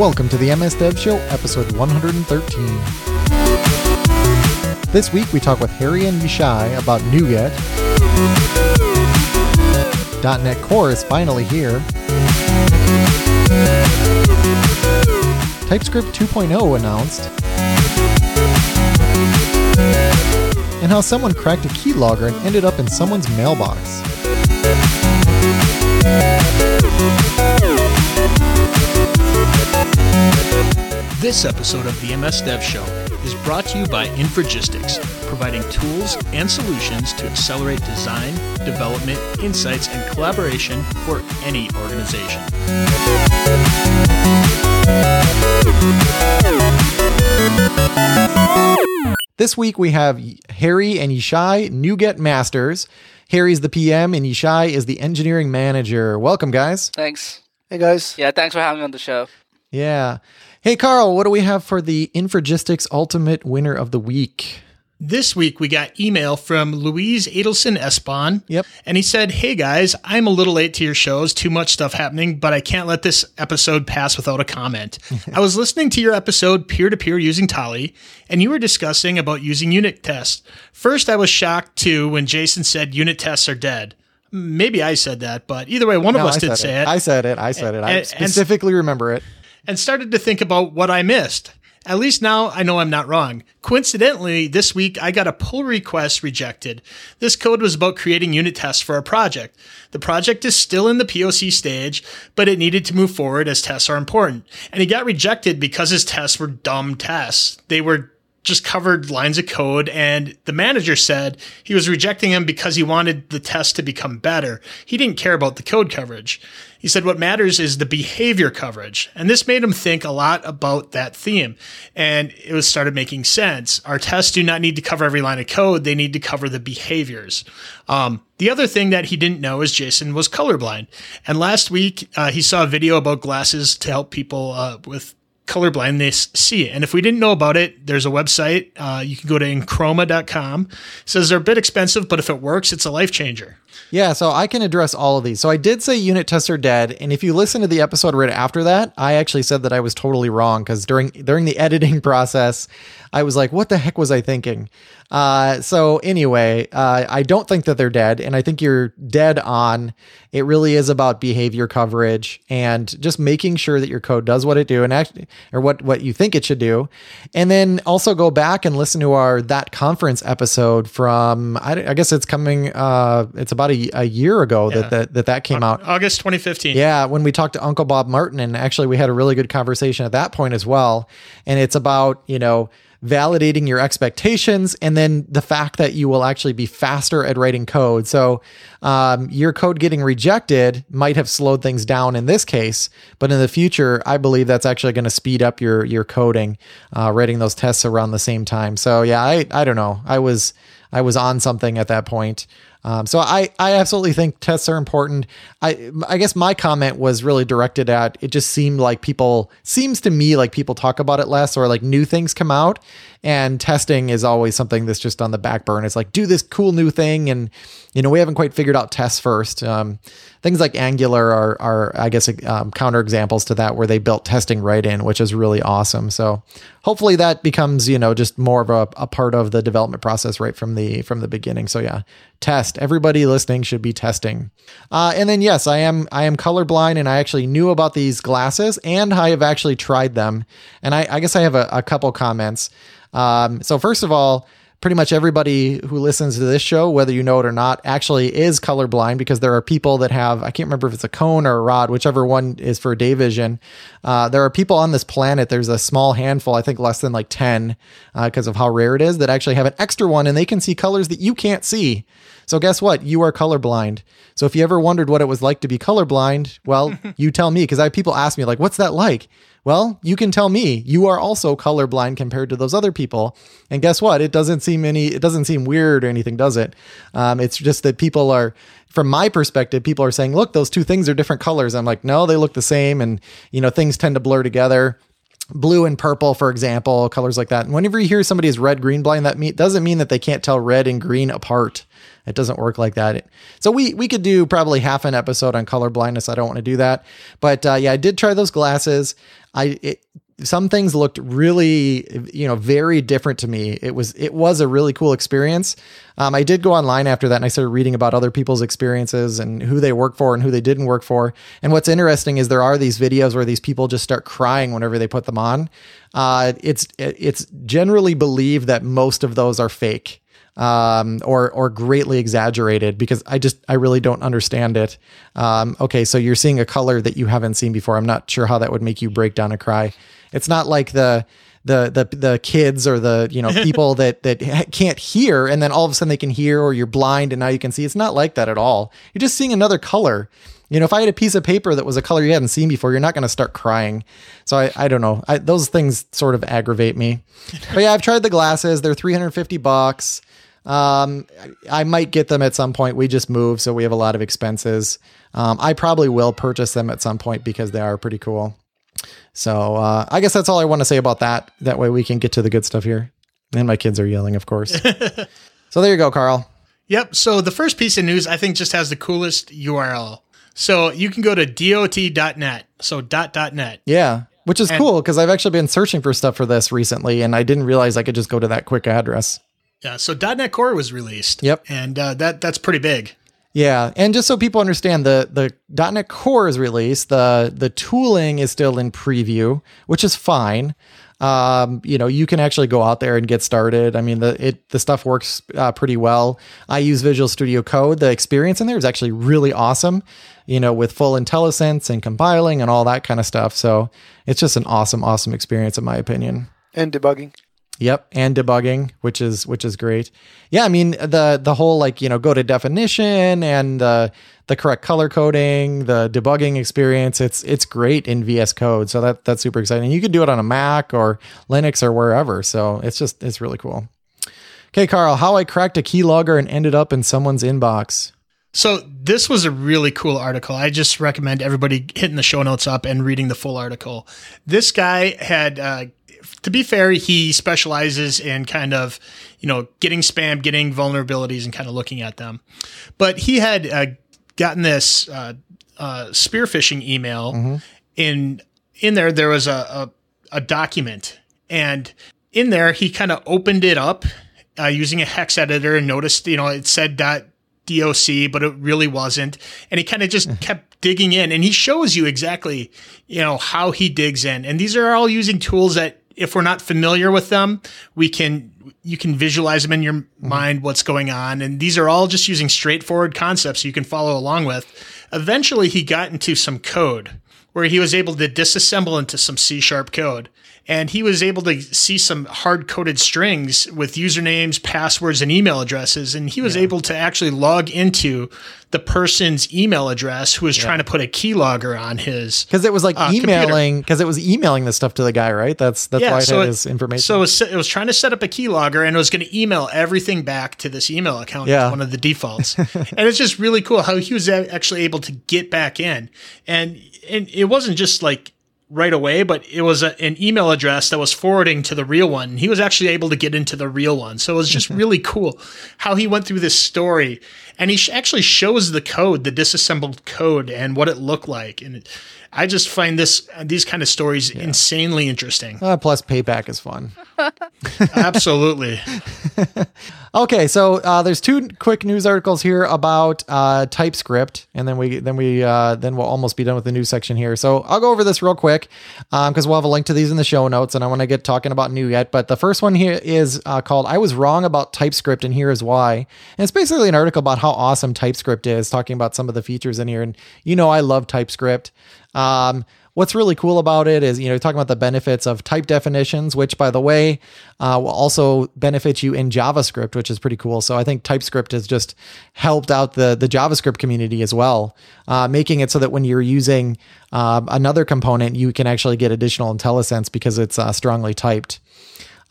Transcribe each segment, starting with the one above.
Welcome to the MS Dev Show, episode 113. This week we talk with Harry and Yishai about NuGet. .NET Core is finally here. TypeScript 2.0 announced. And how someone cracked a keylogger and ended up in someone's mailbox. This episode of the MS Dev Show is brought to you by Infragistics, providing tools and solutions to accelerate design, development, insights, and collaboration for any organization. This week we have Harry and Yishai, NuGet Masters. Harry's the PM and Yishai is the engineering manager. Welcome, guys. Thanks. Hey guys. Yeah, thanks for having me on the show. Yeah. Hey, Carl, what do we have for the Infragistics Ultimate Winner of the Week? This week we got email from Louise Adelson Espon. Yep. And he said, Hey guys, I'm a little late to your shows, too much stuff happening, but I can't let this episode pass without a comment. I was listening to your episode peer to peer using Tally, and you were discussing about using unit tests. First, I was shocked too when Jason said unit tests are dead. Maybe I said that, but either way, one No, of us I did say it. I said it. I said it. I And- and- specifically remember it. And started to think about what I missed. At least now I know I'm not wrong. Coincidentally, this week I got a pull request rejected. This code was about creating unit tests for a project. The project is still in the POC stage, but it needed to move forward as tests are important. And he got rejected because his tests were dumb tests. They were just covered lines of code and the manager said he was rejecting him because he wanted the test to become better. He didn't care about the code coverage. He said what matters is the behavior coverage. And this made him think a lot about that theme. And it was started making sense. Our tests do not need to cover every line of code. They need to cover the behaviors. Um, the other thing that he didn't know is Jason was colorblind. And last week, uh, he saw a video about glasses to help people uh, with colorblindness see it. And if we didn't know about it, there's a website. Uh, you can go to enchroma.com. It says they're a bit expensive, but if it works, it's a life changer. Yeah, so I can address all of these. So I did say unit tests are dead, and if you listen to the episode right after that, I actually said that I was totally wrong because during during the editing process, I was like, "What the heck was I thinking?" Uh, so anyway, uh, I don't think that they're dead, and I think you're dead on. It really is about behavior coverage and just making sure that your code does what it do and actually, or what what you think it should do, and then also go back and listen to our that conference episode from I, I guess it's coming. Uh, it's about a, a year ago Yeah. that, that that that came out. August 2015. Yeah, when we talked to Uncle Bob Martin, and actually we had a really good conversation at that point as well. And it's about, you know, validating your expectations and then the fact that you will actually be faster at writing code. So um, your code getting rejected might have slowed things down in this case, but in the future, I believe that's actually going to speed up your your coding, uh, writing those tests around the same time. So yeah, I I don't know. I was I was on something at that point. Um, so I, I absolutely think tests are important. I, I guess my comment was really directed at it. Just seemed like people seems to me like people talk about it less, or like new things come out, and testing is always something that's just on the back burner. It's like do this cool new thing, and you know we haven't quite figured out tests first. Um, things like Angular are, are I guess um, counter examples to that, where they built testing right in, which is really awesome. So hopefully that becomes you know just more of a, a part of the development process right from the from the beginning. So yeah, test. Everybody listening should be testing. Uh, and then yes, I am I am colorblind, and I actually knew about these glasses, and I have actually tried them. And I, I guess I have a, a couple comments. Um, so first of all, pretty much everybody who listens to this show, whether you know it or not, actually is colorblind because there are people that have, I can't remember if it's a cone or a rod, whichever one is for day vision. Uh, there are people on this planet, there's a small handful, I think less than like 10, because of how rare it is, that actually have an extra one and they can see colors that you can't see. So guess what? You are colorblind. So if you ever wondered what it was like to be colorblind, well, you tell me because I people ask me like, "What's that like?" Well, you can tell me you are also colorblind compared to those other people. And guess what? It doesn't seem any, it doesn't seem weird or anything, does it? Um, it's just that people are, from my perspective, people are saying, look, those two things are different colors. I'm like, no, they look the same. And, you know, things tend to blur together. Blue and purple, for example, colors like that. And whenever you hear somebody is red green blind, that mean, doesn't mean that they can't tell red and green apart. It doesn't work like that. So we we could do probably half an episode on color blindness. I don't want to do that, but uh, yeah, I did try those glasses. I it, some things looked really you know very different to me it was it was a really cool experience um, i did go online after that and i started reading about other people's experiences and who they work for and who they didn't work for and what's interesting is there are these videos where these people just start crying whenever they put them on uh, it's it's generally believed that most of those are fake um, or or greatly exaggerated because I just I really don't understand it. Um, okay, so you're seeing a color that you haven't seen before. I'm not sure how that would make you break down and cry. It's not like the the the the kids or the you know people that that can't hear and then all of a sudden they can hear or you're blind and now you can see. It's not like that at all. You're just seeing another color. You know, if I had a piece of paper that was a color you hadn't seen before, you're not going to start crying. So I, I don't know. I, those things sort of aggravate me. But yeah, I've tried the glasses. They're 350 bucks. Um, I might get them at some point. We just moved, so we have a lot of expenses. Um, I probably will purchase them at some point because they are pretty cool. So uh, I guess that's all I want to say about that. That way we can get to the good stuff here. And my kids are yelling, of course. so there you go, Carl. Yep. So the first piece of news I think just has the coolest URL. So you can go to dot.net. So dot dot net. Yeah, which is cool because I've actually been searching for stuff for this recently, and I didn't realize I could just go to that quick address. Yeah. So .NET Core was released. Yep. And uh, that that's pretty big. Yeah, and just so people understand, the the .NET Core is released. the The tooling is still in preview, which is fine. Um, you know, you can actually go out there and get started. I mean, the it the stuff works uh, pretty well. I use Visual Studio Code. The experience in there is actually really awesome. You know, with full IntelliSense and compiling and all that kind of stuff. So it's just an awesome, awesome experience in my opinion. And debugging. Yep, and debugging, which is which is great. Yeah, I mean the the whole like you know go to definition and the the correct color coding, the debugging experience. It's it's great in VS Code, so that that's super exciting. You can do it on a Mac or Linux or wherever. So it's just it's really cool. Okay, Carl, how I cracked a keylogger and ended up in someone's inbox. So this was a really cool article. I just recommend everybody hitting the show notes up and reading the full article. This guy had, uh, to be fair, he specializes in kind of, you know, getting spam, getting vulnerabilities, and kind of looking at them. But he had uh, gotten this uh, uh, spear phishing email. In in there, there was a, a, a document, and in there, he kind of opened it up uh, using a hex editor and noticed, you know, it said dot DOC, but it really wasn't. And he kind of just mm-hmm. kept digging in and he shows you exactly, you know, how he digs in. And these are all using tools that if we're not familiar with them, we can, you can visualize them in your mm-hmm. mind, what's going on. And these are all just using straightforward concepts you can follow along with. Eventually he got into some code where he was able to disassemble into some C sharp code. And he was able to see some hard coded strings with usernames, passwords, and email addresses. And he was able to actually log into the person's email address who was trying to put a keylogger on his. Because it was like Uh, emailing, because it was emailing this stuff to the guy, right? That's that's why it had it- his information. So it was, it was trying to set up a keylogger and it was going to email everything back to this email account Yeah. one of the defaults. and it's just really cool how he was actually able to get back in. And, and it wasn't just like right away, but it was a, an email address that was forwarding to the real one. He was actually able to get into the real one. So it was just really cool how he went through this story. And he sh- actually shows the code, the disassembled code, and what it looked like. And it, I just find this these kind of stories insanely interesting. Uh, plus, payback is fun. Absolutely. Okay, so uh, there's two quick news articles here about uh, TypeScript, and then we then we uh, then we'll almost be done with the news section here. So I'll go over this real quick because we'll have a link to these in the show notes, and I want to get talking about NuGet. But the first one here is uh, called "I was wrong about TypeScript, and here is why." And it's basically an article about how awesome TypeScript is, talking about some of the features in here. And you know, I love TypeScript. Um, What's really cool about it is, you know, talking about the benefits of type definitions, which, by the way, uh, will also benefit you in JavaScript, which is pretty cool. So I think TypeScript has just helped out the the JavaScript community as well, uh, making it so that when you're using uh, another component, you can actually get additional IntelliSense because it's uh, strongly typed.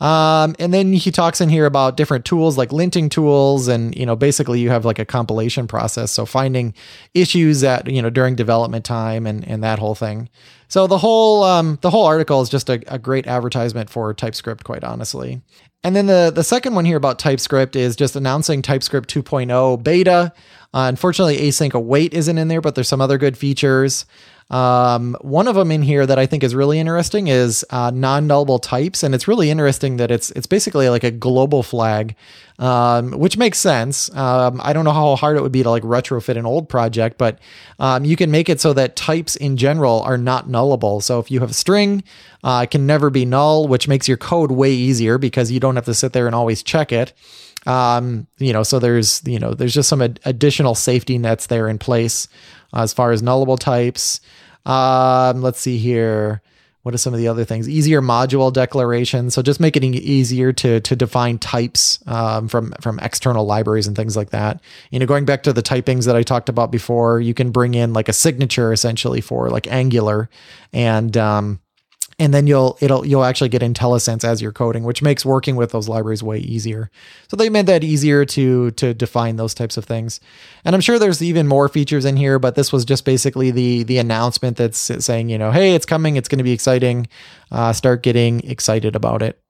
Um, and then he talks in here about different tools like linting tools, and you know, basically you have like a compilation process. So finding issues that you know during development time and and that whole thing. So the whole um, the whole article is just a, a great advertisement for TypeScript, quite honestly. And then the the second one here about TypeScript is just announcing TypeScript 2.0 beta. Uh, unfortunately, async await isn't in there, but there's some other good features. Um, one of them in here that I think is really interesting is uh, non-nullable types, and it's really interesting that it's it's basically like a global flag, um, which makes sense. Um, I don't know how hard it would be to like retrofit an old project, but um, you can make it so that types in general are not nullable. So if you have a string, uh, it can never be null, which makes your code way easier because you don't have to sit there and always check it. Um, you know, so there's you know there's just some ad- additional safety nets there in place as far as nullable types. Um, let's see here. What are some of the other things? Easier module declaration. So just making it easier to to define types um, from from external libraries and things like that. You know, going back to the typings that I talked about before, you can bring in like a signature essentially for like Angular, and um, and then you'll it'll you'll actually get IntelliSense as you're coding, which makes working with those libraries way easier. So they made that easier to to define those types of things. And I'm sure there's even more features in here, but this was just basically the the announcement that's saying, you know, hey, it's coming, it's going to be exciting. Uh, start getting excited about it.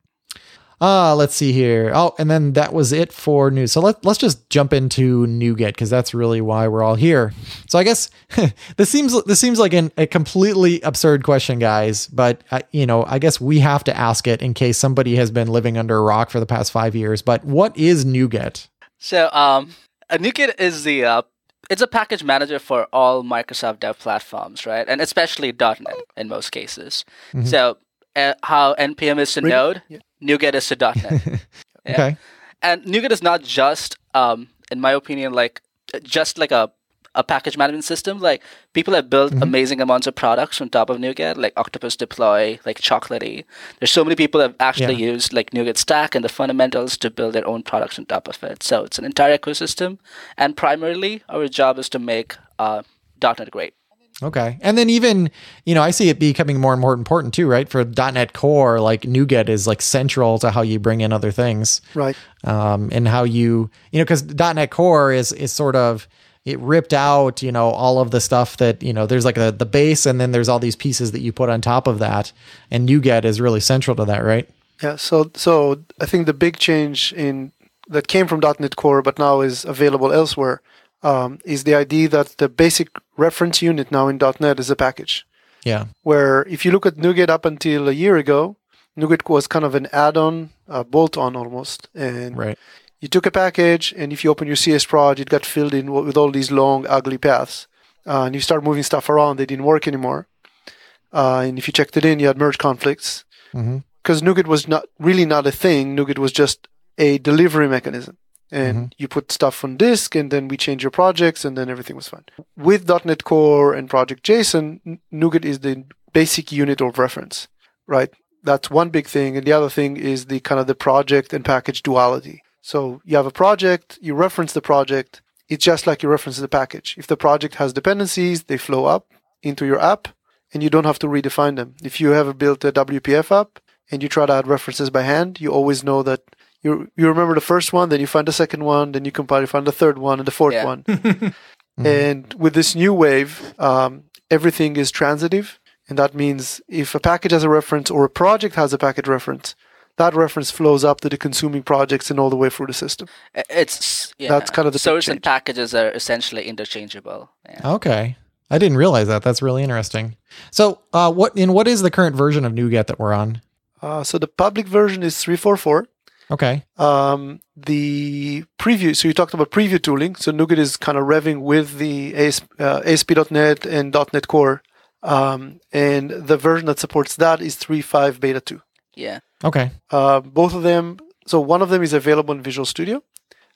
Uh, let's see here. Oh, and then that was it for news. So let, let's just jump into NuGet because that's really why we're all here. So I guess this seems this seems like an, a completely absurd question, guys. But uh, you know, I guess we have to ask it in case somebody has been living under a rock for the past five years. But what is NuGet? So, um, a NuGet is the uh, it's a package manager for all Microsoft dev platforms, right? And especially .NET in most cases. Mm-hmm. So uh, how npm is to Node, yeah. NuGet is to .NET. yeah. Okay. And NuGet is not just, um, in my opinion, like just like a a package management system. Like people have built mm-hmm. amazing amounts of products on top of NuGet, like Octopus Deploy, like Chocolatey. There's so many people have actually yeah. used like NuGet Stack and the fundamentals to build their own products on top of it. So it's an entire ecosystem, and primarily our job is to make uh, .NET great. Okay. And then even, you know, I see it becoming more and more important too, right? For .NET Core, like NuGet is like central to how you bring in other things. Right. Um, and how you, you know, because .NET Core is is sort of it ripped out, you know, all of the stuff that, you know, there's like a, the base and then there's all these pieces that you put on top of that. And NuGet is really central to that, right? Yeah. So so I think the big change in that came from .NET Core but now is available elsewhere um, is the idea that the basic reference unit now in .NET is a package. Yeah. Where if you look at NuGet up until a year ago, NuGet was kind of an add-on, a bolt-on almost, and right. you took a package, and if you open your CS proj, it got filled in with all these long, ugly paths, uh, and you start moving stuff around, they didn't work anymore. Uh, and if you checked it in, you had merge conflicts because mm-hmm. NuGet was not really not a thing. NuGet was just a delivery mechanism and mm-hmm. you put stuff on disk and then we change your projects and then everything was fine. With .NET Core and Project JSON, NuGet is the basic unit of reference, right? That's one big thing. And the other thing is the kind of the project and package duality. So you have a project, you reference the project. It's just like you reference the package. If the project has dependencies, they flow up into your app and you don't have to redefine them. If you ever built a WPF app and you try to add references by hand, you always know that you you remember the first one, then you find the second one, then you compile, you find the third one and the fourth yeah. one. mm-hmm. And with this new wave, um, everything is transitive, and that means if a package has a reference or a project has a package reference, that reference flows up to the consuming projects and all the way through the system. It's yeah. that's kind of the source and packages are essentially interchangeable. Yeah. Okay. I didn't realize that. That's really interesting. So, uh, what in what is the current version of NuGet that we're on? Uh, so the public version is three four four. Okay. Um, the preview, so you talked about preview tooling. So NuGet is kind of revving with the ASP, uh, ASP.NET and .NET Core. Um, and the version that supports that is 3.5 Beta 2. Yeah. Okay. Uh, both of them, so one of them is available in Visual Studio.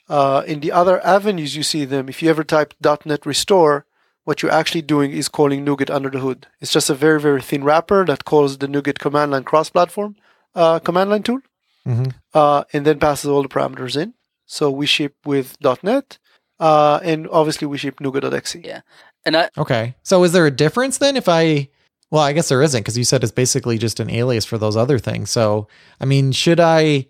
Uh, in the other avenues you see them, if you ever type .NET Restore, what you're actually doing is calling NuGet under the hood. It's just a very, very thin wrapper that calls the NuGet command line cross-platform uh, command line tool mm-hmm. uh, and then passes all the parameters in. So we ship with .NET, uh, and obviously we ship NuGet.exe. Yeah, and I okay. So is there a difference then if I? Well, I guess there isn't because you said it's basically just an alias for those other things. So I mean, should I?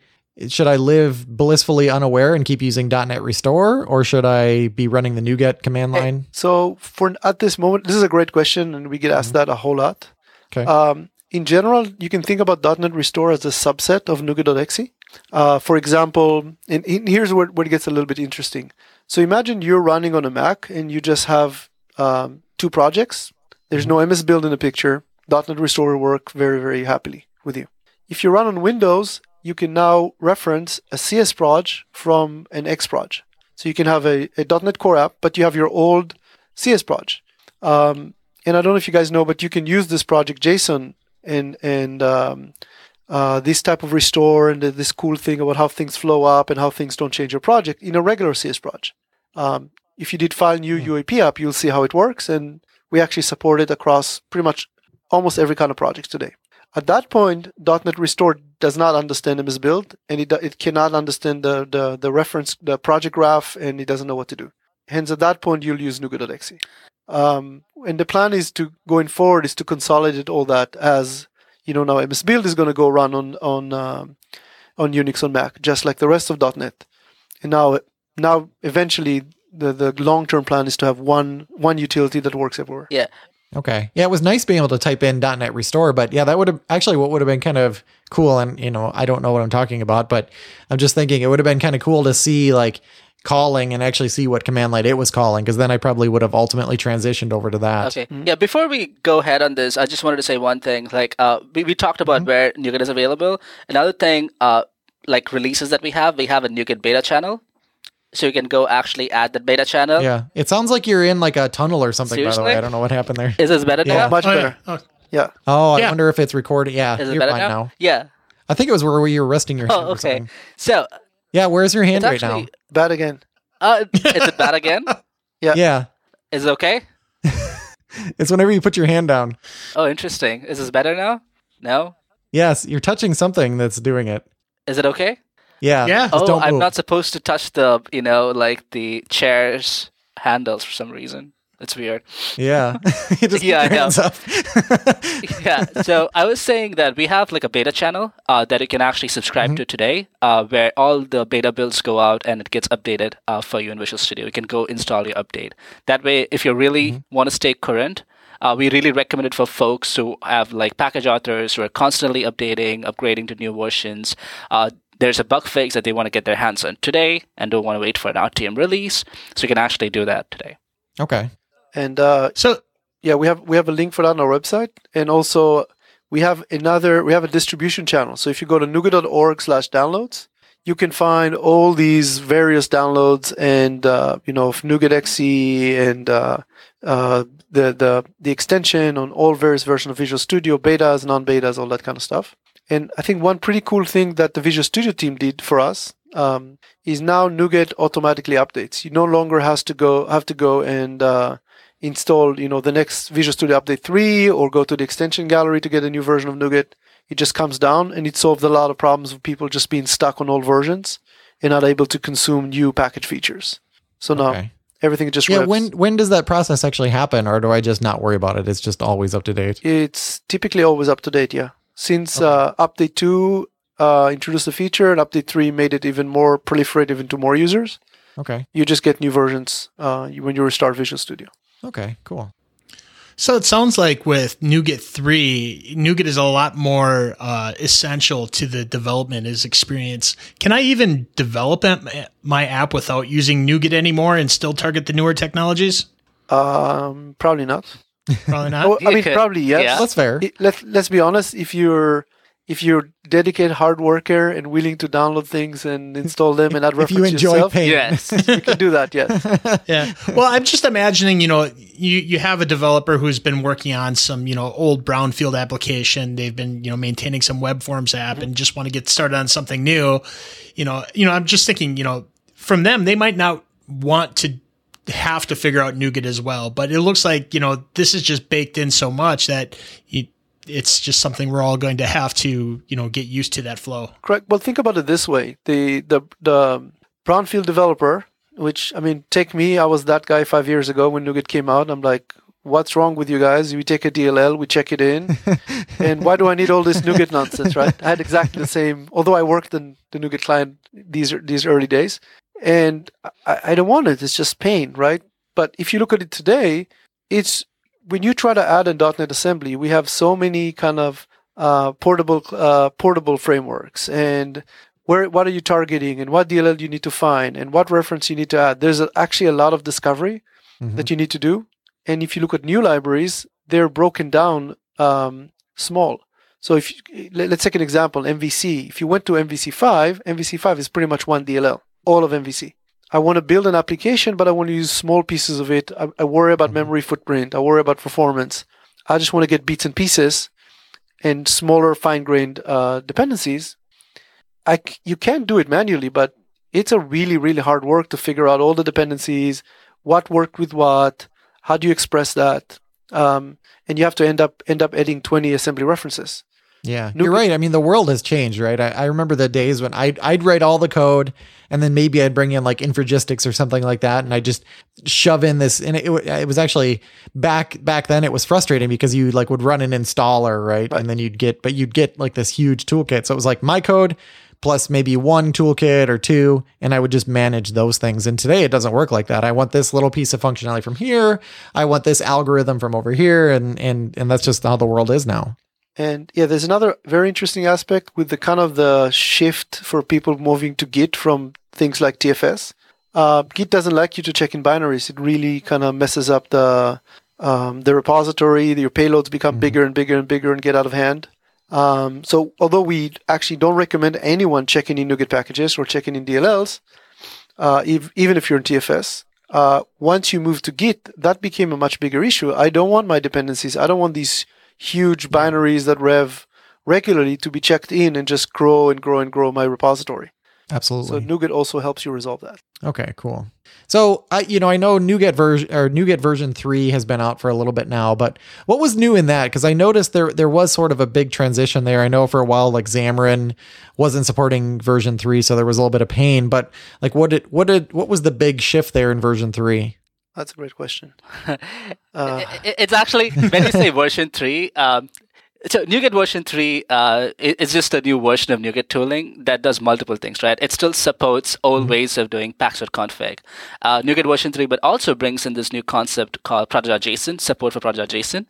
Should I live blissfully unaware and keep using .NET Restore, or should I be running the NuGet command line? So for at this moment, this is a great question, and we get asked mm-hmm. that a whole lot. Okay. Um, in general, you can think about .NET Restore as a subset of NuGet.exe. Uh, for example, and, and here's where, where it gets a little bit interesting. So imagine you're running on a Mac and you just have um, two projects. There's no MS Build in the picture. .NET Restore will work very, very happily with you. If you run on Windows, you can now reference a CS proj from an X proj. So you can have a, a .NET Core app, but you have your old CS proj. Um, and I don't know if you guys know, but you can use this project JSON and and um, uh, this type of restore and this cool thing about how things flow up and how things don't change your project in a regular CS project. Um, if you did file new. UAP app, you'll see how it works, and we actually support it across pretty much almost every kind of project today. At that point, .NET Restore does not understand MS Build, and it, it cannot understand the, the, the reference, the project graph, and it doesn't know what to do. Hence, at that point, you'll use NuGet.exe. Um, and the plan is to going forward is to consolidate all that as you know now MS Build is going to go run on on um, on Unix on Mac just like the rest of .NET. And now now eventually the the long term plan is to have one one utility that works everywhere. Yeah. Okay. Yeah, it was nice being able to type in .NET Restore, but yeah, that would have actually what would have been kind of cool. And you know, I don't know what I'm talking about, but I'm just thinking it would have been kind of cool to see like calling and actually see what command line it was calling, because then I probably would have ultimately transitioned over to that. Okay. Yeah. Before we go ahead on this, I just wanted to say one thing. Like, uh, we, we talked about Mm-hmm. where NuGet is available. Another thing, uh, like releases that we have, we have a NuGet beta channel, so you can go actually add the beta channel. Yeah, it sounds like you're in like a tunnel or something. By the way, I don't know what happened there. Is this better Yeah. now? Much Oh, better. yeah. Oh, Yeah. Oh, I Yeah. wonder if it's recording. Yeah, Is it you're better now? now? Yeah. I think it was where you were resting your hand. Oh, or okay. something. So Yeah, where's your hand right actually. now? Bad again. Uh, is it bad again? Yeah, Yeah. Is it okay? it's whenever you put your hand down. Oh, interesting. Is this better now? No. Yes, you're touching something that's doing it. Is it okay? Yeah. Yeah. oh, don't I'm not supposed to touch the, you know, like the chair's handles for some reason. It's weird. Yeah. just Yeah, keep your I hands up. yeah. So I was saying that we have like a beta channel uh, that you can actually subscribe to today, uh, where all the beta builds go out and it gets updated uh, for you in Visual Studio. You can go install your update. That way, if you really want to stay current, uh, we really recommend it for folks who have like package authors who are constantly updating, upgrading to new versions. Uh, there's a bug fix that they want to get their hands on today and don't want to wait for an RTM release, so you can actually do that today. okay. And uh, So yeah, we have we have a link for that on our website, and also we have another we have a distribution channel. So if you go to nuget.org/downloads, you can find all these various downloads and uh, you know NuGet XE and uh, uh, the the the extension on all various versions of Visual Studio, betas, non-betas, all that kind of stuff. And I think one pretty cool thing that the Visual Studio team did for us um, is now NuGet automatically updates. You no longer has to go have to go and uh, install, you know, the next Visual Studio Update 3 or go to the extension gallery to get a new version of NuGet. It just comes down and it solved a lot of problems of people just being stuck on old versions and not able to consume new package features. So now Okay. everything just Yeah, reps. when when does that process actually happen, or do I just not worry about it? It's just always up to date. It's typically always up to date, yeah. Since uh, update 2 uh, introduced the feature and update 3 made it even more proliferative into more users, Okay. you just get new versions uh, when you restart Visual Studio. Okay. Cool. So it sounds like with NuGet 3, NuGet is a lot more uh, essential to the development is experience. Can I even develop my app without using NuGet anymore and still target the newer technologies? Um, probably not. Probably not. Oh, I mean, could- probably yes. yeah. That's fair. it, let let's be honest if you're if you're dedicated hard worker and willing to download things and install them and add if reference you enjoy yourself, pain. Yes. you can do that. Yes. yeah. Well, I'm just imagining, you know, you, you have a developer who's been working on some, you know, old brownfield application. They've been, you know, maintaining some web forms app and just want to get started on something new. You know, you know, I'm just thinking, you know, from them, they might not want to have to figure out NuGet as well, but it looks like, you know, this is just baked in so much that you, it's just something we're all going to have to, you know, get used to that flow. Correct. Well, think about it this way: the the the brownfield developer, which I mean, take me. I was that guy five years ago when NuGet came out. I'm like, what's wrong with you guys? We take a DLL, we check it in, and why do I need all this NuGet nonsense? Right? I had exactly the same. Although I worked in the NuGet client these these early days, and I, I don't want it. It's just pain, right? But if you look at it today, it's when you try to add a .NET assembly, we have so many kind of uh, portable uh, portable frameworks and where what are you targeting and what DLL you need to find and what reference you need to add. There's actually a lot of discovery Mhm. that you need to do. And if you look at new libraries, they're broken down um, small. So if you, let's take an example, MVC. If you went to MVC5, MVC5 is pretty much one DLL, all of MVC. I want to build an application, but I want to use small pieces of it. I, I worry about memory footprint. I worry about performance. I just want to get bits and pieces and smaller, fine-grained uh, dependencies. I c- you can do it manually, but it's a really, really hard work to figure out all the dependencies, what worked with what, how do you express that, um, and you have to end up end up adding 20 assembly references. Yeah, you're right. I mean, the world has changed, right? I, I remember the days when I'd, I'd write all the code and then maybe I'd bring in like Infragistics or something like that. And I just shove in this. And it, it was actually back, back then it was frustrating because you like would run an installer, right? Right. And then you'd get, but you'd get like this huge toolkit. So it was like my code plus maybe one toolkit or two. And I would just manage those things. And today it doesn't work like that. I want this little piece of functionality from here. I want this algorithm from over here. And, and, and that's just how the world is now. And yeah, there's another very interesting aspect with the kind of the shift for people moving to Git from things like TFS. Uh, Git doesn't like you to check in binaries. It really kind of messes up the um, the repository. Your payloads become bigger and bigger and bigger and get out of hand. Um, so although we actually don't recommend anyone checking in NuGet packages or checking in DLLs, uh, ev- even if you're in TFS, uh, once you move to Git, that became a much bigger issue. I don't want my dependencies. I don't want these huge binaries that rev regularly to be checked in and just grow and grow and grow my repository. Absolutely. So NuGet also helps you resolve that. Okay, cool. So I, you know, I know NuGet version or NuGet version three has been out for a little bit now, but what was new in that? Because I noticed there there was sort of a big transition there. I know for a while, like Xamarin wasn't supporting version three, so there was a little bit of pain. But like, what did what did what was the big shift there in version three? That's a great question. Uh, it's actually when you say version three. Um, so NuGet version three uh, is just a new version of NuGet tooling that does multiple things, right? It still supports old ways of doing package.config. Uh, NuGet version three, but also brings in this new concept called Project.json, support for Project.json.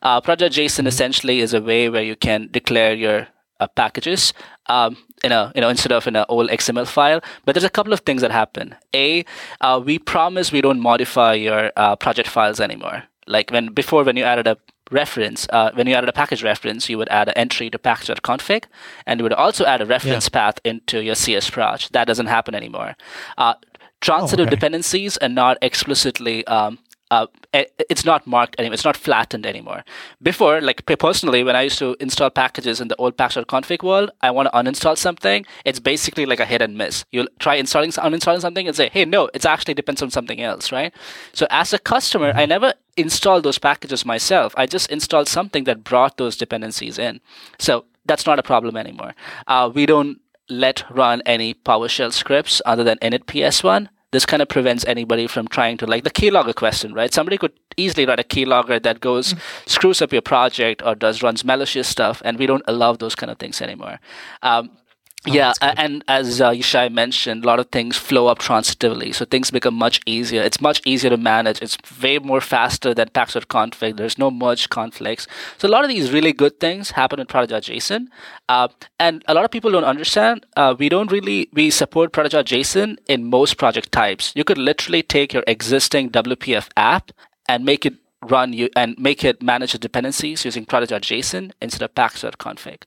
Uh, Project.json essentially is a way where you can declare your uh, packages um, in a you know instead of in an old XML file. But there's a couple of things that happen. A, uh, we promise we don't modify your uh, project files anymore. Like when before, when you added a reference, uh, when you added a package reference, you would add an entry to package.config, and you would also add a reference path into your CS proj. That doesn't happen anymore. Uh, transitive okay. dependencies are not explicitly um, uh, it's not marked anymore. It's not flattened anymore. Before, like personally, when I used to install packages in the old package.config world, I want to uninstall something. It's basically like a hit and miss. You'll try installing, uninstalling something and say, hey, no, it actually depends on something else, right? So as a customer, I never installed those packages myself. I just installed something that brought those dependencies in. So that's not a problem anymore. Uh, we don't let run any PowerShell scripts other than init ps1 this kind of prevents anybody from trying to like the keylogger question right? Somebody could easily write a keylogger that goes screws up your project or does runs malicious stuff and we don't allow those kind of things anymore. Um, yeah, and as uh, Yishai mentioned, a lot of things flow up transitively, so things become much easier. It's much easier to manage. It's way more faster than package.config. There's no merge conflicts. So a lot of these really good things happen in Project.json, uh, and a lot of people don't understand. Uh, we don't really we support Project.json in most project types. You could literally take your existing WPF app and make it run you and make it manage the dependencies using Project.json instead of package.config.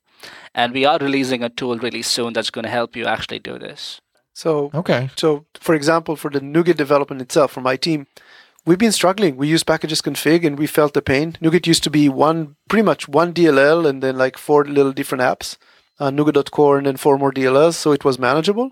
And we are releasing a tool really soon that's going to help you actually do this. so Okay, So, for example, for the NuGet development itself, for my team, we've been struggling. We use packages config and we felt the pain. NuGet used to be one, pretty much one DLL and then like four little different apps, uh, NuGet.core and then four more DLLs. So it was manageable.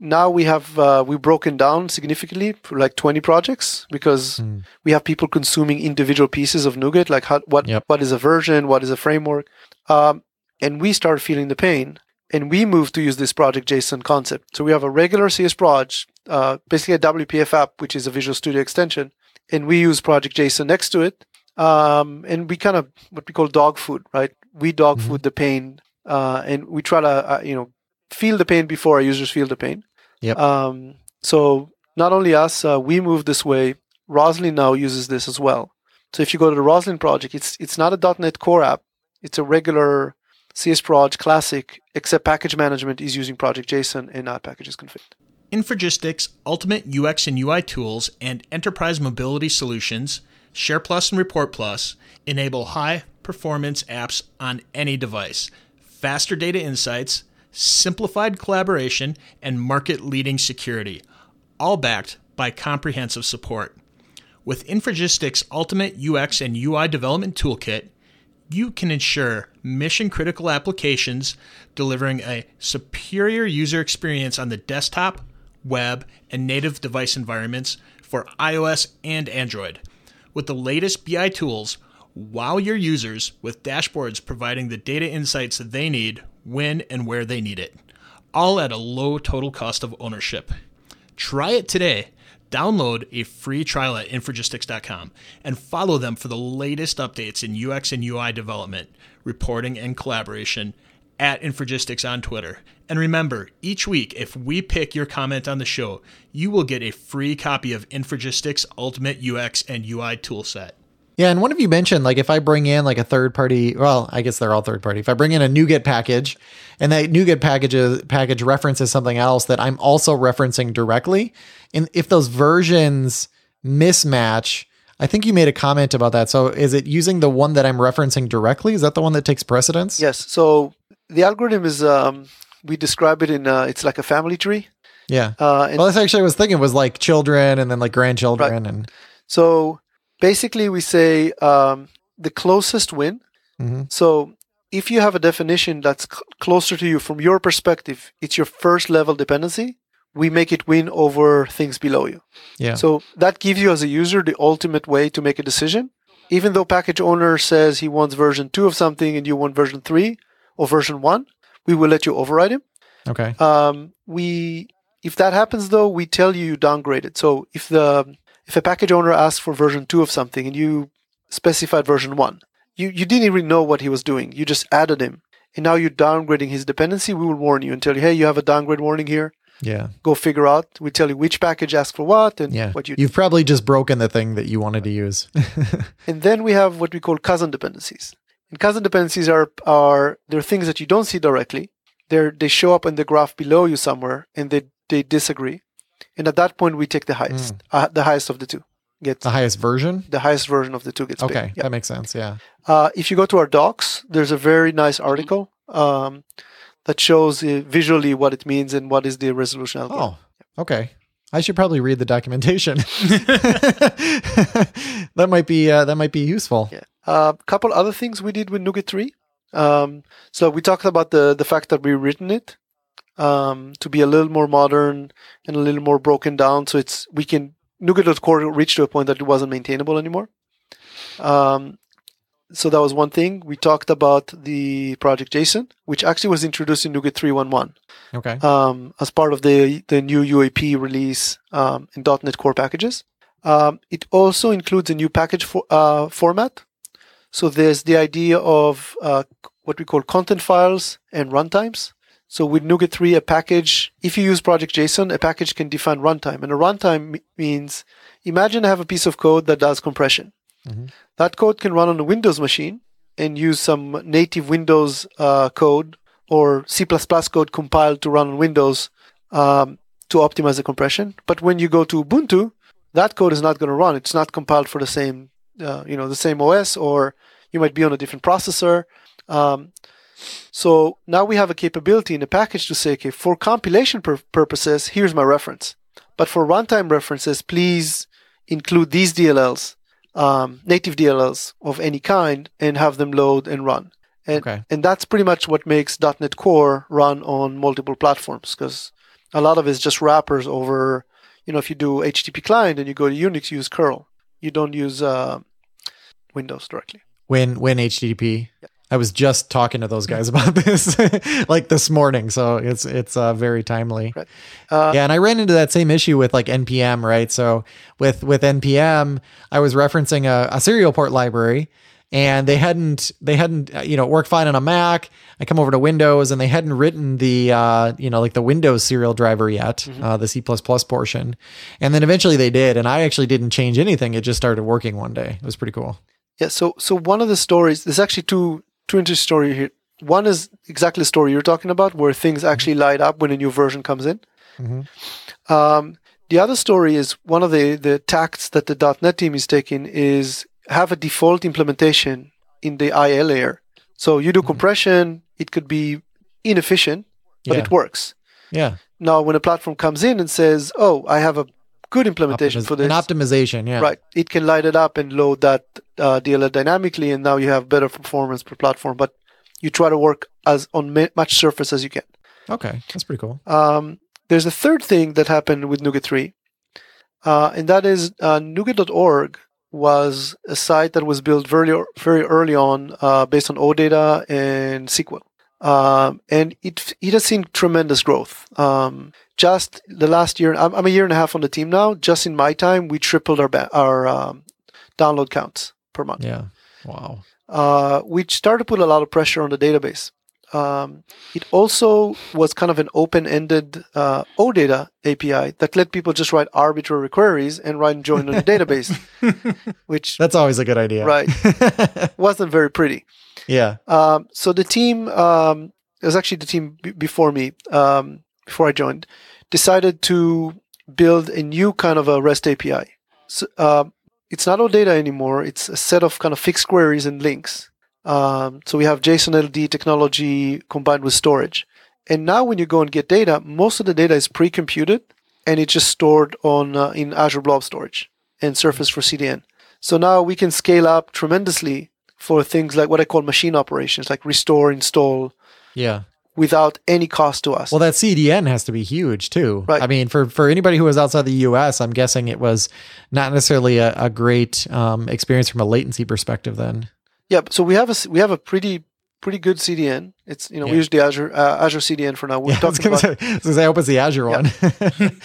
Now we have, uh, we've broken down significantly for like 20 projects because we have people consuming individual pieces of NuGet, like how, what, Yep. what is a version, what is a framework. Um, and we start feeling the pain and we moved to use this project JSON concept. So we have a regular CS proj, uh, basically a WPF app, which is a Visual Studio extension, and we use project JSON next to it. Um, and we kind of what we call dog food, right? We dog food the pain, uh, and we try to uh, you know feel the pain before our users feel the pain. Yep. Um, so not only us, uh, we move this way. Roslyn now uses this as well. So if you go to the Roslyn project, it's it's not a .NET Core app. It's a regular CSproj Classic, except package management is using Project JSON and not packages config. Infragistics Ultimate UX and UI tools and enterprise mobility solutions, Share Plus and Report Plus, enable high performance apps on any device, faster data insights, simplified collaboration, and market leading security, all backed by comprehensive support. With Infragistics Ultimate UX and UI Development Toolkit, you can ensure mission critical applications delivering a superior user experience on the desktop, web, and native device environments for iOS and Android. With the latest BI tools, wow your users with dashboards providing the data insights that they need when and where they need it, all at a low total cost of ownership. Try it today. Download a free trial at infragistics.com and follow them for the latest updates in UX and UI development, reporting, and collaboration at Infragistics on Twitter. And remember, each week, if we pick your comment on the show, you will get a free copy of Infragistics Ultimate UX and UI toolset. Yeah, and one of you mentioned like if I bring in like a third party, well, I guess they're all third party. If I bring in a NuGet package, and that NuGet package package references something else that I'm also referencing directly, and if those versions mismatch, I think you made a comment about that. So is it using the one that I'm referencing directly? Is that the one that takes precedence? Yes. So the algorithm is um, we describe it in uh, it's like a family tree. Yeah. Uh, and Well, that's actually I was thinking was like children and then like grandchildren and so basically we say um, the closest win. Mhm. So if you have a definition that's c- closer to you from your perspective, it's your first level dependency. We make it win over things below you. yeah. So that gives you as a user the ultimate way to make a decision. Even though package owner says he wants version 2 of something and you want version 3 or version 1, we will let you override him. okay. Um, we if that happens though, we tell you you downgrade it. So if the if a package owner asks for version 2 of something and you specified version 1, you, you didn't even know what he was doing. You just added him. And now you're downgrading his dependency. We will warn you and tell you, hey, you have a downgrade warning here. Yeah. Go figure out. We tell you which package asks for what and Yeah. what you You've probably just broken the thing that you wanted to use. And then we have what we call cousin dependencies. And cousin dependencies are are they're things that you don't see directly. They're they show up in the graph below you somewhere, and they they disagree. And at that point, we take the highest, uh, the highest of the two gets the highest version? the highest version of the two gets Okay. Yeah. That makes sense. Yeah. Uh, if you go to our docs, there's a very nice article um, that shows uh, visually what it means and what is the resolution algorithm. Oh, okay. I should probably read the documentation. that might be uh, that might be useful. Yeah. A uh, couple other things we did with NuGet 3. Um, so we talked about the, the fact that we written it um, to be a little more modern and a little more broken down. So it's we can NuGet.core reached to a point that it wasn't maintainable anymore. Um, so that was one thing. We talked about the project JSON, which actually was introduced in NuGet 3.1.1 Okay. um, as part of the the new UAP release um, in .NET Core packages. Um, it also includes a new package for, uh, format. So there's the idea of uh, what we call content files and runtimes. So with NuGet 3, a package, if you use Project JSON, a package can define runtime. And a runtime me- means, imagine I have a piece of code that does compression. Mhm. That code can run on a Windows machine and use some native Windows uh, code or C++ code compiled to run on Windows um, to optimize the compression. But when you go to Ubuntu, that code is not going to run. It's not compiled for the same, uh, you know, the same OS, or you might be on a different processor. Um, so now we have a capability in a package to say, okay, for compilation pur- purposes, here's my reference. But for runtime references, please include these DLLs, um, native DLLs of any kind, and have them load and run. And, Okay. and that's pretty much what makes .NET Core run on multiple platforms because a lot of it's just wrappers over, you know, if you do HTTP client and you go to Unix, you use curl. You don't use uh, Windows directly. When when HTTP. I was just talking to those guys about this like this morning, so it's it's uh, very timely. Right. Uh, yeah, and I ran into that same issue with like npm, right? So with with npm, I was referencing a, a serial port library, and they hadn't they hadn't uh, you know it worked fine on a Mac. I come over to Windows, and they hadn't written the uh, you know like the Windows serial driver yet, uh, the C portion, and then eventually they did, and I actually didn't change anything. It just started working one day. It was pretty cool. Yeah. So so one of the stories. There's actually two two interesting story here one is exactly the story you're talking about, where things actually light up when a new version comes in. Mhm. Um, the other story is one of the, the tacts that the .NET team is taking is have a default implementation in the IL layer. So you do compression, it could be inefficient, but Yeah. it works. Yeah. Now, when a platform comes in and says, "Oh, I have a good implementation Optimiz- for this," An optimization. Yeah. right, it can light it up and load that uh, DLL dynamically, and now you have better performance per platform. But you try to work as on ma- much surface as you can. Okay. That's pretty cool. Um, there's a third thing that happened with NuGet 3, uh, and that is uh, nuget.org was a site that was built very very early on uh, based on OData and SQL, um, and it it has seen tremendous growth. Um, just the last year, I'm, I'm a year and a half on the team now. Just in my time, we tripled our ba- our um, download counts per month Yeah. Wow. uh, which started to put a lot of pressure on the database. Um, it also was kind of an open-ended uh, OData API that let people just write arbitrary queries and write and join on the database, which That's always a good idea. right wasn't very pretty. Yeah. Um, so the team, um, it was actually the team b- before me, um, before I joined, decided to build a new kind of a REST API. So, um, it's not OData anymore. It's a set of kind of fixed queries and links. Um, so we have JSON LD technology combined with storage. And now when you go and get data, most of the data is pre-computed and it's just stored on uh, in Azure Blob Storage and Surface for CDN. So now we can scale up tremendously for things like what I call machine operations, like restore, install, Yeah. without any cost to us. Well, that CDN has to be huge too. Right. I mean, for for anybody who was outside the U.S., I'm guessing it was not necessarily a, a great um, experience from a latency perspective. Then. yeah, so we have a we have a pretty pretty good CDN. It's you know Yeah. we use the Azure uh, Azure CDN for now. We're Yeah, I talking about say, I was gonna say, I hope it's the Azure one.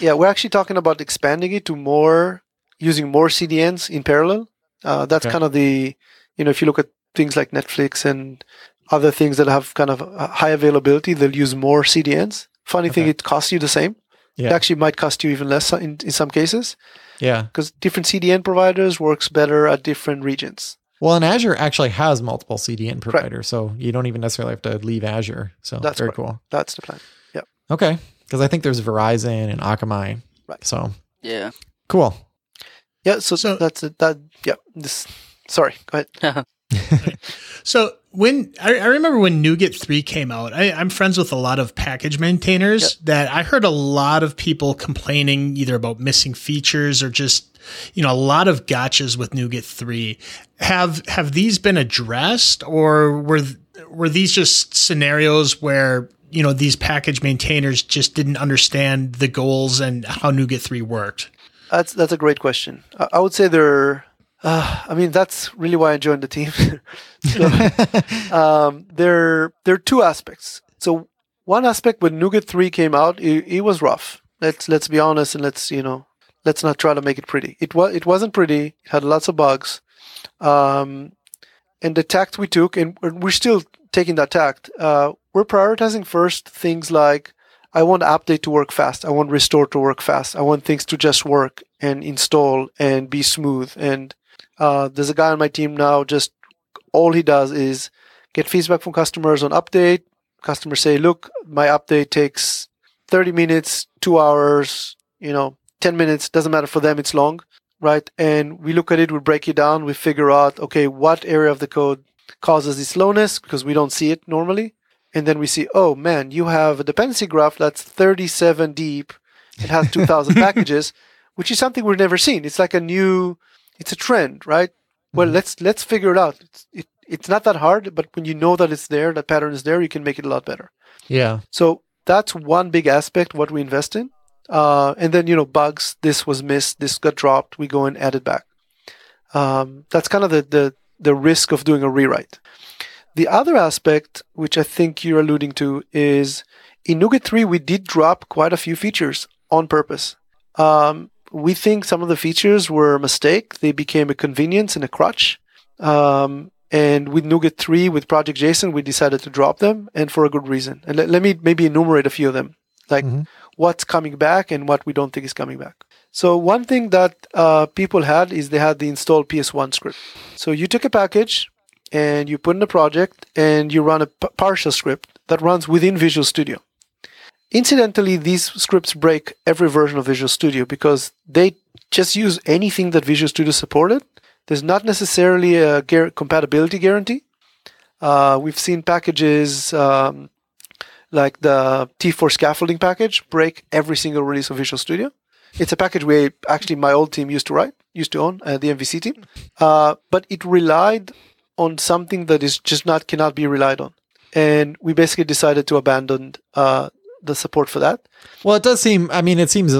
yeah, we're actually talking about expanding it to more using more CDNs in parallel. Uh, that's Okay. kind of the you know if you look at things like Netflix and other things that have kind of high availability, they'll use more CDNs. Funny thing, it costs you the same. It actually might cost you even less in, in some cases yeah. because different CDN providers works better at different regions. Well, and Azure actually has multiple CDN providers, so you don't even necessarily have to leave Azure. So That's very right. cool. That's the plan. Yeah. Okay, because I think there's Verizon and Akamai. Right. So Yeah. cool. Yeah. So, So- that's it. That yeah. This. Sorry. Go ahead. So when I, I remember when NuGet three came out, I, I'm friends with a lot of package maintainers that I heard a lot of people complaining either about missing features or just you know a lot of gotchas with NuGet three. Have have these been addressed, or were were these just scenarios where you know these package maintainers just didn't understand the goals and how NuGet three worked? That's that's a great question. I, I would say there. Uh, I mean, that's really why I joined the team. So, um, there there are two aspects. So one aspect when NuGet three came out, it, it was rough. Let's let's be honest and let's you know let's not try to make it pretty. It was it wasn't pretty. It had lots of bugs. Um, and the tact we took, and we're still taking that tact. Uh, we're prioritizing first things like I want update to work fast. I want restore to work fast. I want things to just work and install and be smooth. And uh, there's a guy on my team now. Just all he does is get feedback from customers on update. Customers say, "Look, my update takes 30 minutes, two hours, you know, 10 minutes. Doesn't matter for them. It's long, right?" And we look at it. We break it down. We figure out, okay, what area of the code causes the slowness because we don't see it normally and then we see, oh man, you have a dependency graph that's 37 deep. It has 2,000 packages, which is something we've never seen. It's like a new, it's a trend, right? Well, let's let's figure it out. It's, it, it's not that hard, but when you know that it's there, that pattern is there, you can make it a lot better. Yeah. So that's one big aspect what we invest in. Uh, and then you know bugs. This was missed. This got dropped. We go and add it back. Um, that's kind of the, the the risk of doing a rewrite. The other aspect, which I think you're alluding to, is in NuGet 3 we did drop quite a few features on purpose. Um, we think some of the features were a mistake. They became a convenience and a crutch. Um, and with NuGet 3, with Project JSON, we decided to drop them, and for a good reason. And let, let me maybe enumerate a few of them, like Mhm. what's coming back and what we don't think is coming back. So one thing that uh, people had is they had the install PS1 script. So you took a package and you put in a project and you run a p- partial script that runs within Visual Studio. Incidentally, these scripts break every version of Visual Studio because they just use anything that Visual Studio supported. There's not necessarily a gar- compatibility guarantee. Uh, we've seen packages um, like the T4 scaffolding package break every single release of Visual Studio. It's a package we actually my old team used to write, used to own, uh, the MVC team. Uh, but it relied on something that is just not cannot be relied on, and we basically decided to abandon uh, the support for that. Well, it does seem. I mean, it seems.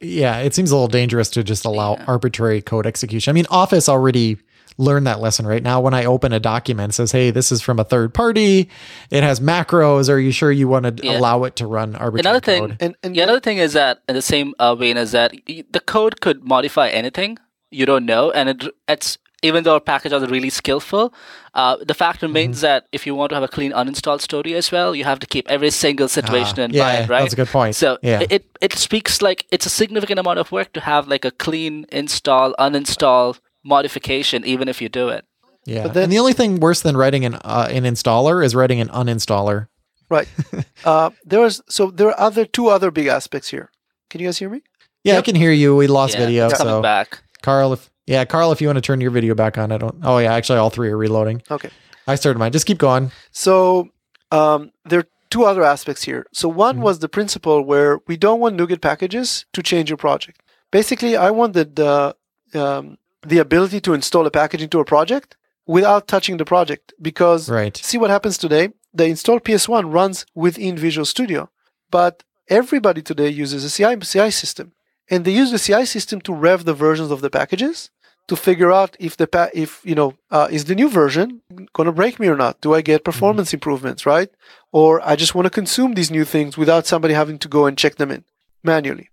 Yeah, it seems a little dangerous to just allow arbitrary code execution. I mean, Office already learned that lesson right now. When I open a document, it says, "Hey, this is from a third party. It has macros. Are you sure you want to Yeah. allow it to run arbitrary Another thing, code?" And and yeah, another thing is that in the same uh, vein is that the code could modify anything you don't know, and it, it's even though our packages are really skillful, uh, the fact remains Mm-hmm. that if you want to have a clean uninstall story as well, you have to keep every single situation Ah, in yeah, mind, right? that's a good point. So Yeah. it it speaks like it's a significant amount of work to have like a clean install, uninstall modification, even if you do it. Yeah, But then- and the only thing worse than writing an uh, an installer is writing an uninstaller. right, uh, there was so there are other two other big aspects here. Can you guys hear me? Yeah, I can hear you. We lost Yeah, video, it's coming so back. Carl, if yeah, Carl, if you want to turn your video back on, I don't. Oh yeah, actually, all three are reloading. Okay. I started mine. Just keep going. So um, there are two other aspects here. So one Mhm. was the principle where we don't want NuGet packages to change your project. Basically, I wanted the um, the ability to install a package into a project without touching the project because Right. see what happens today. The install PS1 runs within Visual Studio, but everybody today uses a CI, CI system, and they use the CI system to rev the versions of the packages to figure out if the pa- if you know uh, is the new version going to break me or not. Do I get performance improvements, right? Or I just want to consume these new things without somebody having to go and check them in manually.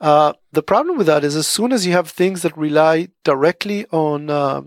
Uh, the problem with that is as soon as you have things that rely directly on uh,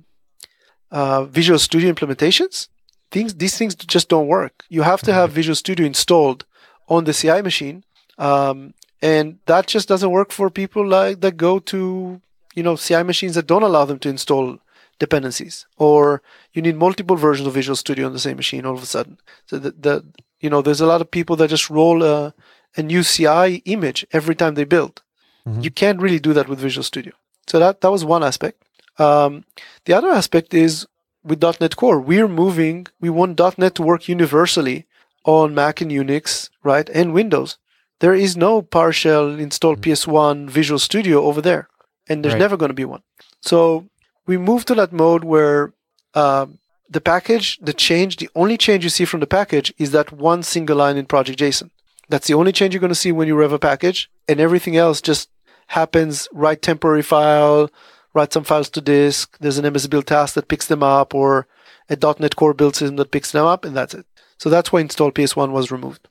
uh, Visual Studio implementations, things these things just don't work. You have to have Visual Studio installed on the CI machine, um, and that just doesn't work for people like that go to you know CI machines that don't allow them to install dependencies, or you need multiple versions of Visual Studio on the same machine all of a sudden. So the, the you know there's a lot of people that just roll a, a new CI image every time they build. Mhm. You can't really do that with Visual Studio. So that that was one aspect. Um, the other aspect is with .NET Core, we're moving. We want .NET to work universally on Mac and Unix, right, and Windows. There is no PowerShell install PS1 Visual Studio over there, and there's Right. never going to be one. So we move to that mode where um, the package, the change, the only change you see from the package is that one single line in Project JSON. That's the only change you're going to see when you rev a package, and everything else just happens. Write temporary file, write some files to disk. There's an MS build task that picks them up, or a .NET Core build system that picks them up, and that's it. So that's why install PS1 was removed.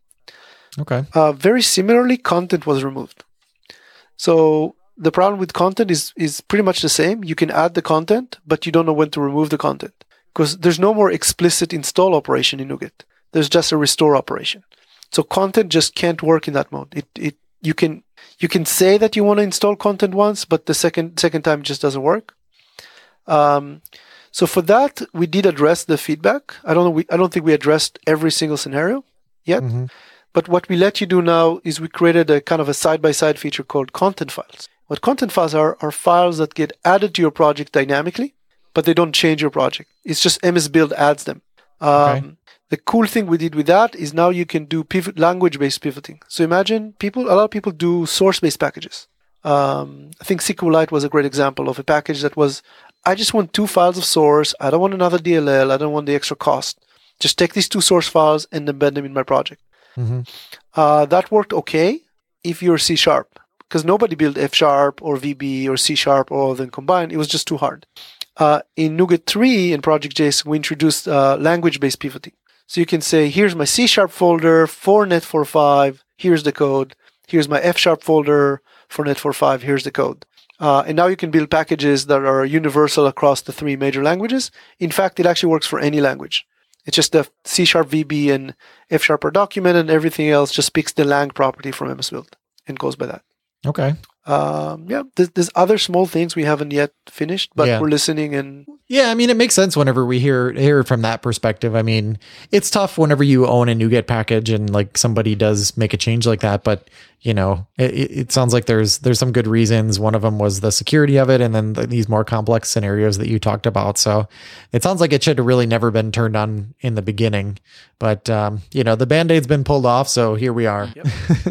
Okay. Uh, very similarly, content was removed. So the problem with content is is pretty much the same. You can add the content, but you don't know when to remove the content because there's no more explicit install operation in NuGet. There's just a restore operation. So content just can't work in that mode. It it you can you can say that you want to install content once, but the second second time just doesn't work. Um, so for that, we did address the feedback. I don't know. We, I don't think we addressed every single scenario yet. Mhm. But what we let you do now is we created a kind of a side by side feature called content files. What content files are are files that get added to your project dynamically, but they don't change your project. It's just MS Build adds them. Um, Okay. The cool thing we did with that is now you can do pivot language based pivoting. So imagine people, a lot of people do source based packages. Um, I think SQLite was a great example of a package that was, I just want two files of source. I don't want another DLL. I don't want the extra cost. Just take these two source files and embed them in my project. Mhm. Uh, that worked okay if you're C sharp, because nobody built F sharp or VB or C sharp or all them combined. It was just too hard. Uh, in NuGet 3 in Project JSON, we introduced uh, language based pivoting. So you can say, here's my C sharp folder for Net45, here's the code. Here's my F sharp folder for Net45, here's the code. Uh, and now you can build packages that are universal across the three major languages. In fact, it actually works for any language. It's just the C sharp VB and F sharp are documented, and everything else just picks the lang property from MS Build and goes by that. Okay. Um, yeah, there's, there's other small things we haven't yet finished, but Yeah. we're listening and Yeah, I mean, it makes sense whenever we hear hear it from that perspective. I mean, it's tough whenever you own a NuGet package and like somebody does make a change like that. But you know, it, it sounds like there's there's some good reasons. One of them was the security of it, and then the, these more complex scenarios that you talked about. So it sounds like it should have really never been turned on in the beginning. But um, you know, the band aid's been pulled off, so here we are.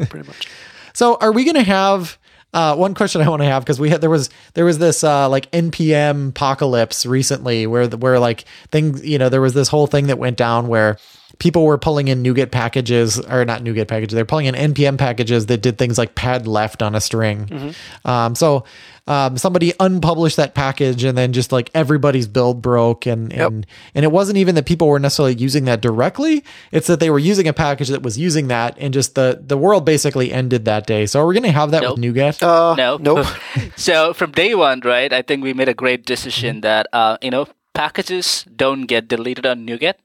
pretty much. So are we going to have uh, one question I want to have because we had there was there was this uh, like npm apocalypse recently where where like things you know there was this whole thing that went down where people were pulling in NuGet packages or not NuGet packages they're pulling in npm packages that did things like pad left on a string. Um, so um, somebody unpublished that package and then just like everybody's build broke and and and it wasn't even that people were necessarily using that directly it's that they were using a package that was using that and just the the world basically ended that day so are we going to have that Nope. with NuGet Uh, No. Nope. so from day one, right, I think we made a great decision that uh, you know packages don't get deleted on NuGet.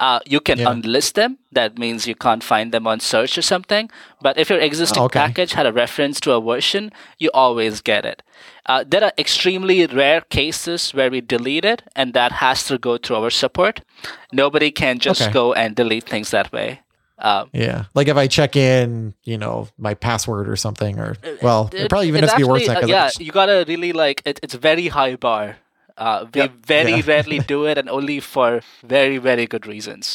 Uh, you can Yeah. unlist them. That means you can't find them on search or something. But if your existing Oh, okay. package had a reference to a version, you always get it. Uh, there are extremely rare cases where we delete it, and that has to go through our support. Nobody can just Okay. go and delete things that way. Um, yeah like if i check in you know my password or something or well it, probably even has to be worse uh, yeah, you gotta really like it, it's very high bar. Uh, we very Yeah. rarely do it, and only for very very good reasons.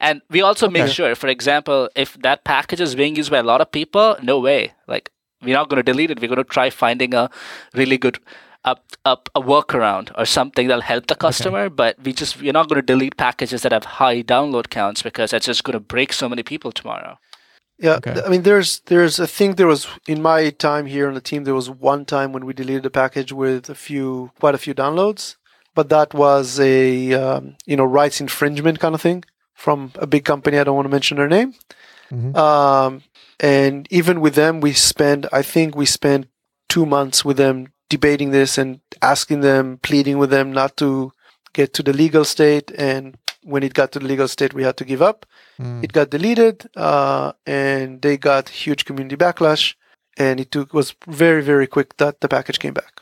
And we also make sure, for example, if that package is being used by a lot of people, no way. Like we're not going to delete it. We're going to try finding a really good. A, a, a workaround or something that'll help the customer, but we just we're not going to delete packages that have high download counts because that's just going to break so many people tomorrow. Yeah, Okay. I mean, there's there's I think there was in my time here on the team there was one time when we deleted a package with a few quite a few downloads, but that was a um, you know rights infringement kind of thing from a big company. I don't want to mention their name. Mhm. Um, and even with them, we spent I think we spent two months with them debating this and asking them, pleading with them not to get to the legal state. And when it got to the legal state, we had to give up. Mm. it got deleted uh, and they got huge community backlash and it took was very very quick that the package came back.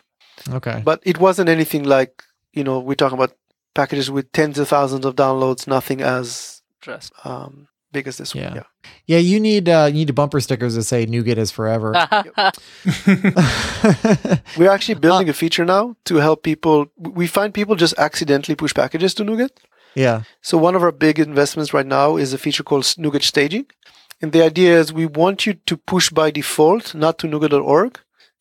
Okay. But it wasn't anything like you know we're talking about packages with tens of thousands of downloads nothing as Trust. um, big as this Yeah. one yeah. yeah. You need uh you need bumper stickers that say NuGet is forever. We're actually building a feature now to help people we find people just accidentally push packages to NuGet yeah So one of our big investments right now is a feature called NuGet staging. And the idea is we want you to push by default, not to NuGet.org.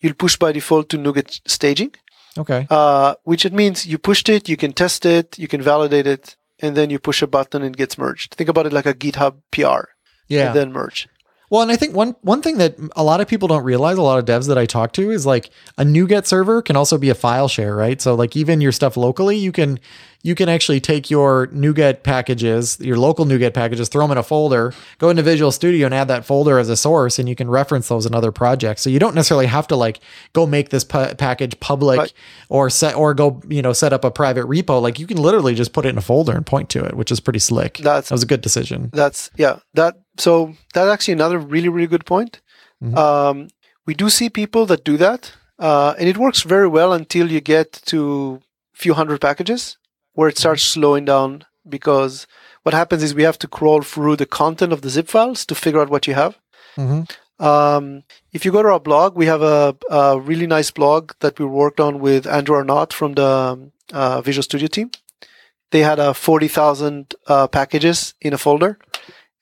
You'll push by default to NuGet staging, okay uh, which it means you pushed it, you can test it, you can validate it, and then you push a button and it gets merged. Think about it like a GitHub PR, yeah and then merge. Well, and I think one one thing that a lot of people don't realize, a lot of devs that I talk to, is like a NuGet server can also be a file share, right? So like even your stuff locally, you can you can actually take your NuGet packages, your local NuGet packages, throw them in a folder, go into Visual Studio and add that folder as a source, and you can reference those in other projects. So you don't necessarily have to like go make this pa- package public Right. or set or go you know set up a private repo. Like you can literally just put it in a folder and point to it, which is pretty slick. That's- that was a good decision. That's yeah. That so that's actually another really really good point. Mhm. Um, we do see people that do that, uh, and it works very well until you get to a few hundred packages, where it starts slowing down because what happens is we have to crawl through the content of the zip files to figure out what you have. hmm Um, if you go to our blog, we have a, a really nice blog that we worked on with Andrew Arnott from the um, uh, Visual Studio team. They had uh, 40,000 uh, packages in a folder,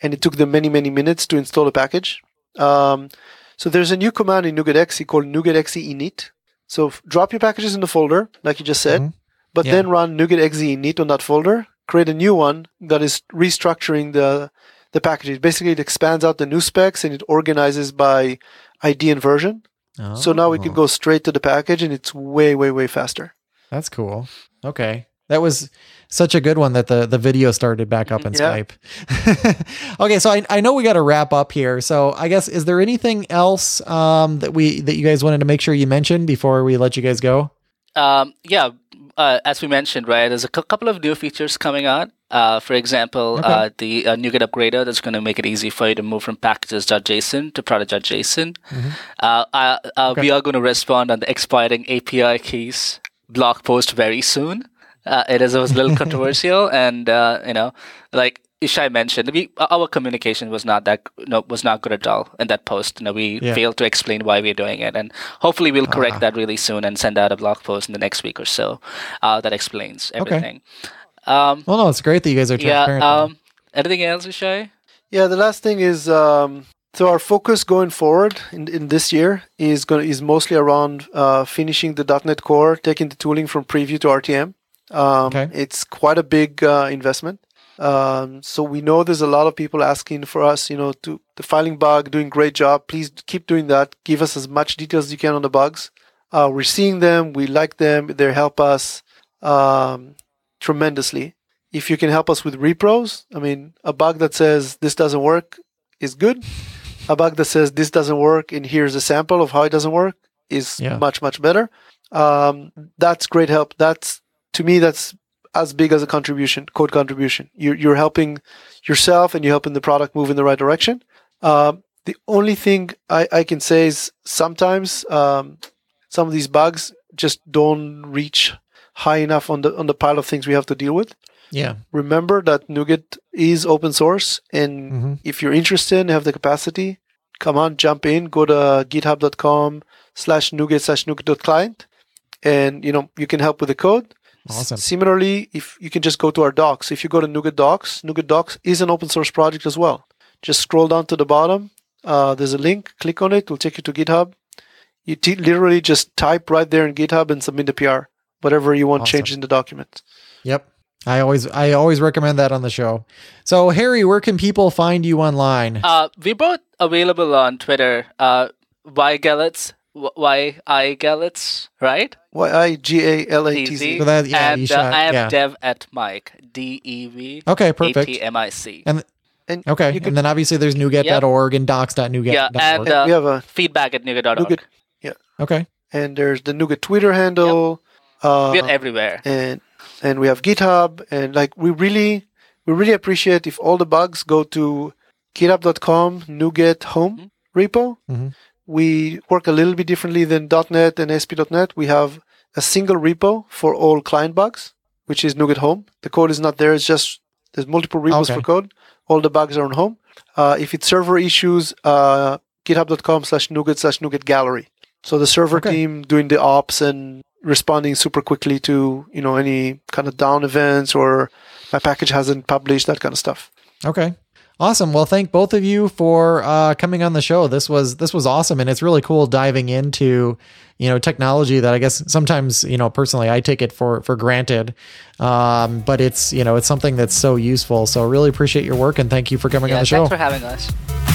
and it took them many, many minutes to install a package. Um, so there's a new command in NuGet called NuGet init. So f- drop your packages in the folder, like you just said, Mhm. but Yeah. then run NuGet init on that folder, create a new one that is restructuring the the packages. Basically, it expands out the nuspecs and it organizes by ID and version. So now we can Oh. go straight to the package and it's way, way, way faster. That's cool. Okay. That was such a good one that the, the video started back up in Yeah. Skype. okay, so I, I know we got to wrap up here. So I guess is there anything else um, that we that you guys wanted to make sure you mentioned before we let you guys go? Um, yeah, uh, as we mentioned, right, there's a couple of new features coming out. Uh, for example, uh, the uh, NuGet upgrader that's going to make it easy for you to move from packages.json to project.json. Uh, uh, uh, We are going to respond on the expiring API keys blog post very soon. Uh, it is it was a little controversial, and uh, you know, like Ishai mentioned, we our communication was not that no was not good at all in that post. You know, we Yeah. failed to explain why we're doing it, and hopefully we'll correct that really soon and send out a blog post in the next week or so uh, that explains everything. Um, Well, no, it's great that you guys are yeah. transparent. Um, anything else, Ishai? Yeah, the last thing is um, so our focus going forward in, in this year is going is mostly around uh, finishing the .NET Core, taking the tooling from preview to RTM. Um, Okay. It's quite a big uh, investment. Um, so we know there's a lot of people asking for us, you know, to the filing bug, doing great job. Please keep doing that. Give us as much details as you can on the bugs. Uh, we're seeing them. We like them. They help us um, tremendously. If you can help us with repros, I mean, a bug that says this doesn't work is good. A bug that says this doesn't work and here's a sample of how it doesn't work is Yeah. much much better. Um, that's great help. That's to me that's as big as a contribution, code contribution. You're you're helping yourself and you're helping the product move in the right direction. Um, the only thing I, I can say is sometimes um, some of these bugs just don't reach high enough on the on the pile of things we have to deal with yeah. remember that NuGet is open source, and Mhm. if you're interested and have the capacity, come on, jump in, go to github.com slash NuGet slash NuGet.client, and you know you can help with the code. S- Awesome. Similarly, if you can just go to our docs, if you go to NuGet Docs, NuGet Docs is an open source project as well. Just scroll down to the bottom. Uh, there's a link. Click on it. It'll take you to GitHub. You t- literally just type right there in GitHub and submit the PR, whatever you want Awesome. changed in the document. Yep. I always I always recommend that on the show. So Harry, where can people find you online? Uh, we're both available on Twitter. Uh, y Gallets, Y I Gallets, right? Y I G A L A T Easy. Z. So that- yeah, and shot- uh, I am yeah. Dev at Mike. D E V. Okay, perfect. T M I C. And And okay, you could, and then obviously there's nuget.org and docs.nuget.org. Yeah, and we uh, have a feedback at nuget.org. NuGet, okay. and there's the NuGet Twitter handle, uh, We're everywhere. and and we have GitHub, and like we really we really appreciate if all the bugs go to github.com NuGet home repo. Mhm. We work a little bit differently than .NET and ASP.NET. We have a single repo for all client bugs, which is NuGet home. The code is not there; it's just there's multiple repos Okay. for code. All the bugs are on home. Uh, if it's server issues, uh, github.com slash NuGet slash NuGet gallery. So the server Okay. team doing the ops and responding super quickly to, you know, any kind of down events or my package hasn't published, that kind of stuff. Okay. Awesome. Well, thank both of you for uh, coming on the show. This was this was awesome, and it's really cool diving into you know technology that I guess sometimes you know personally I take it for for granted, um, but it's you know it's something that's so useful. So really appreciate your work and thank you for coming on Yeah, the show. thanks for having us.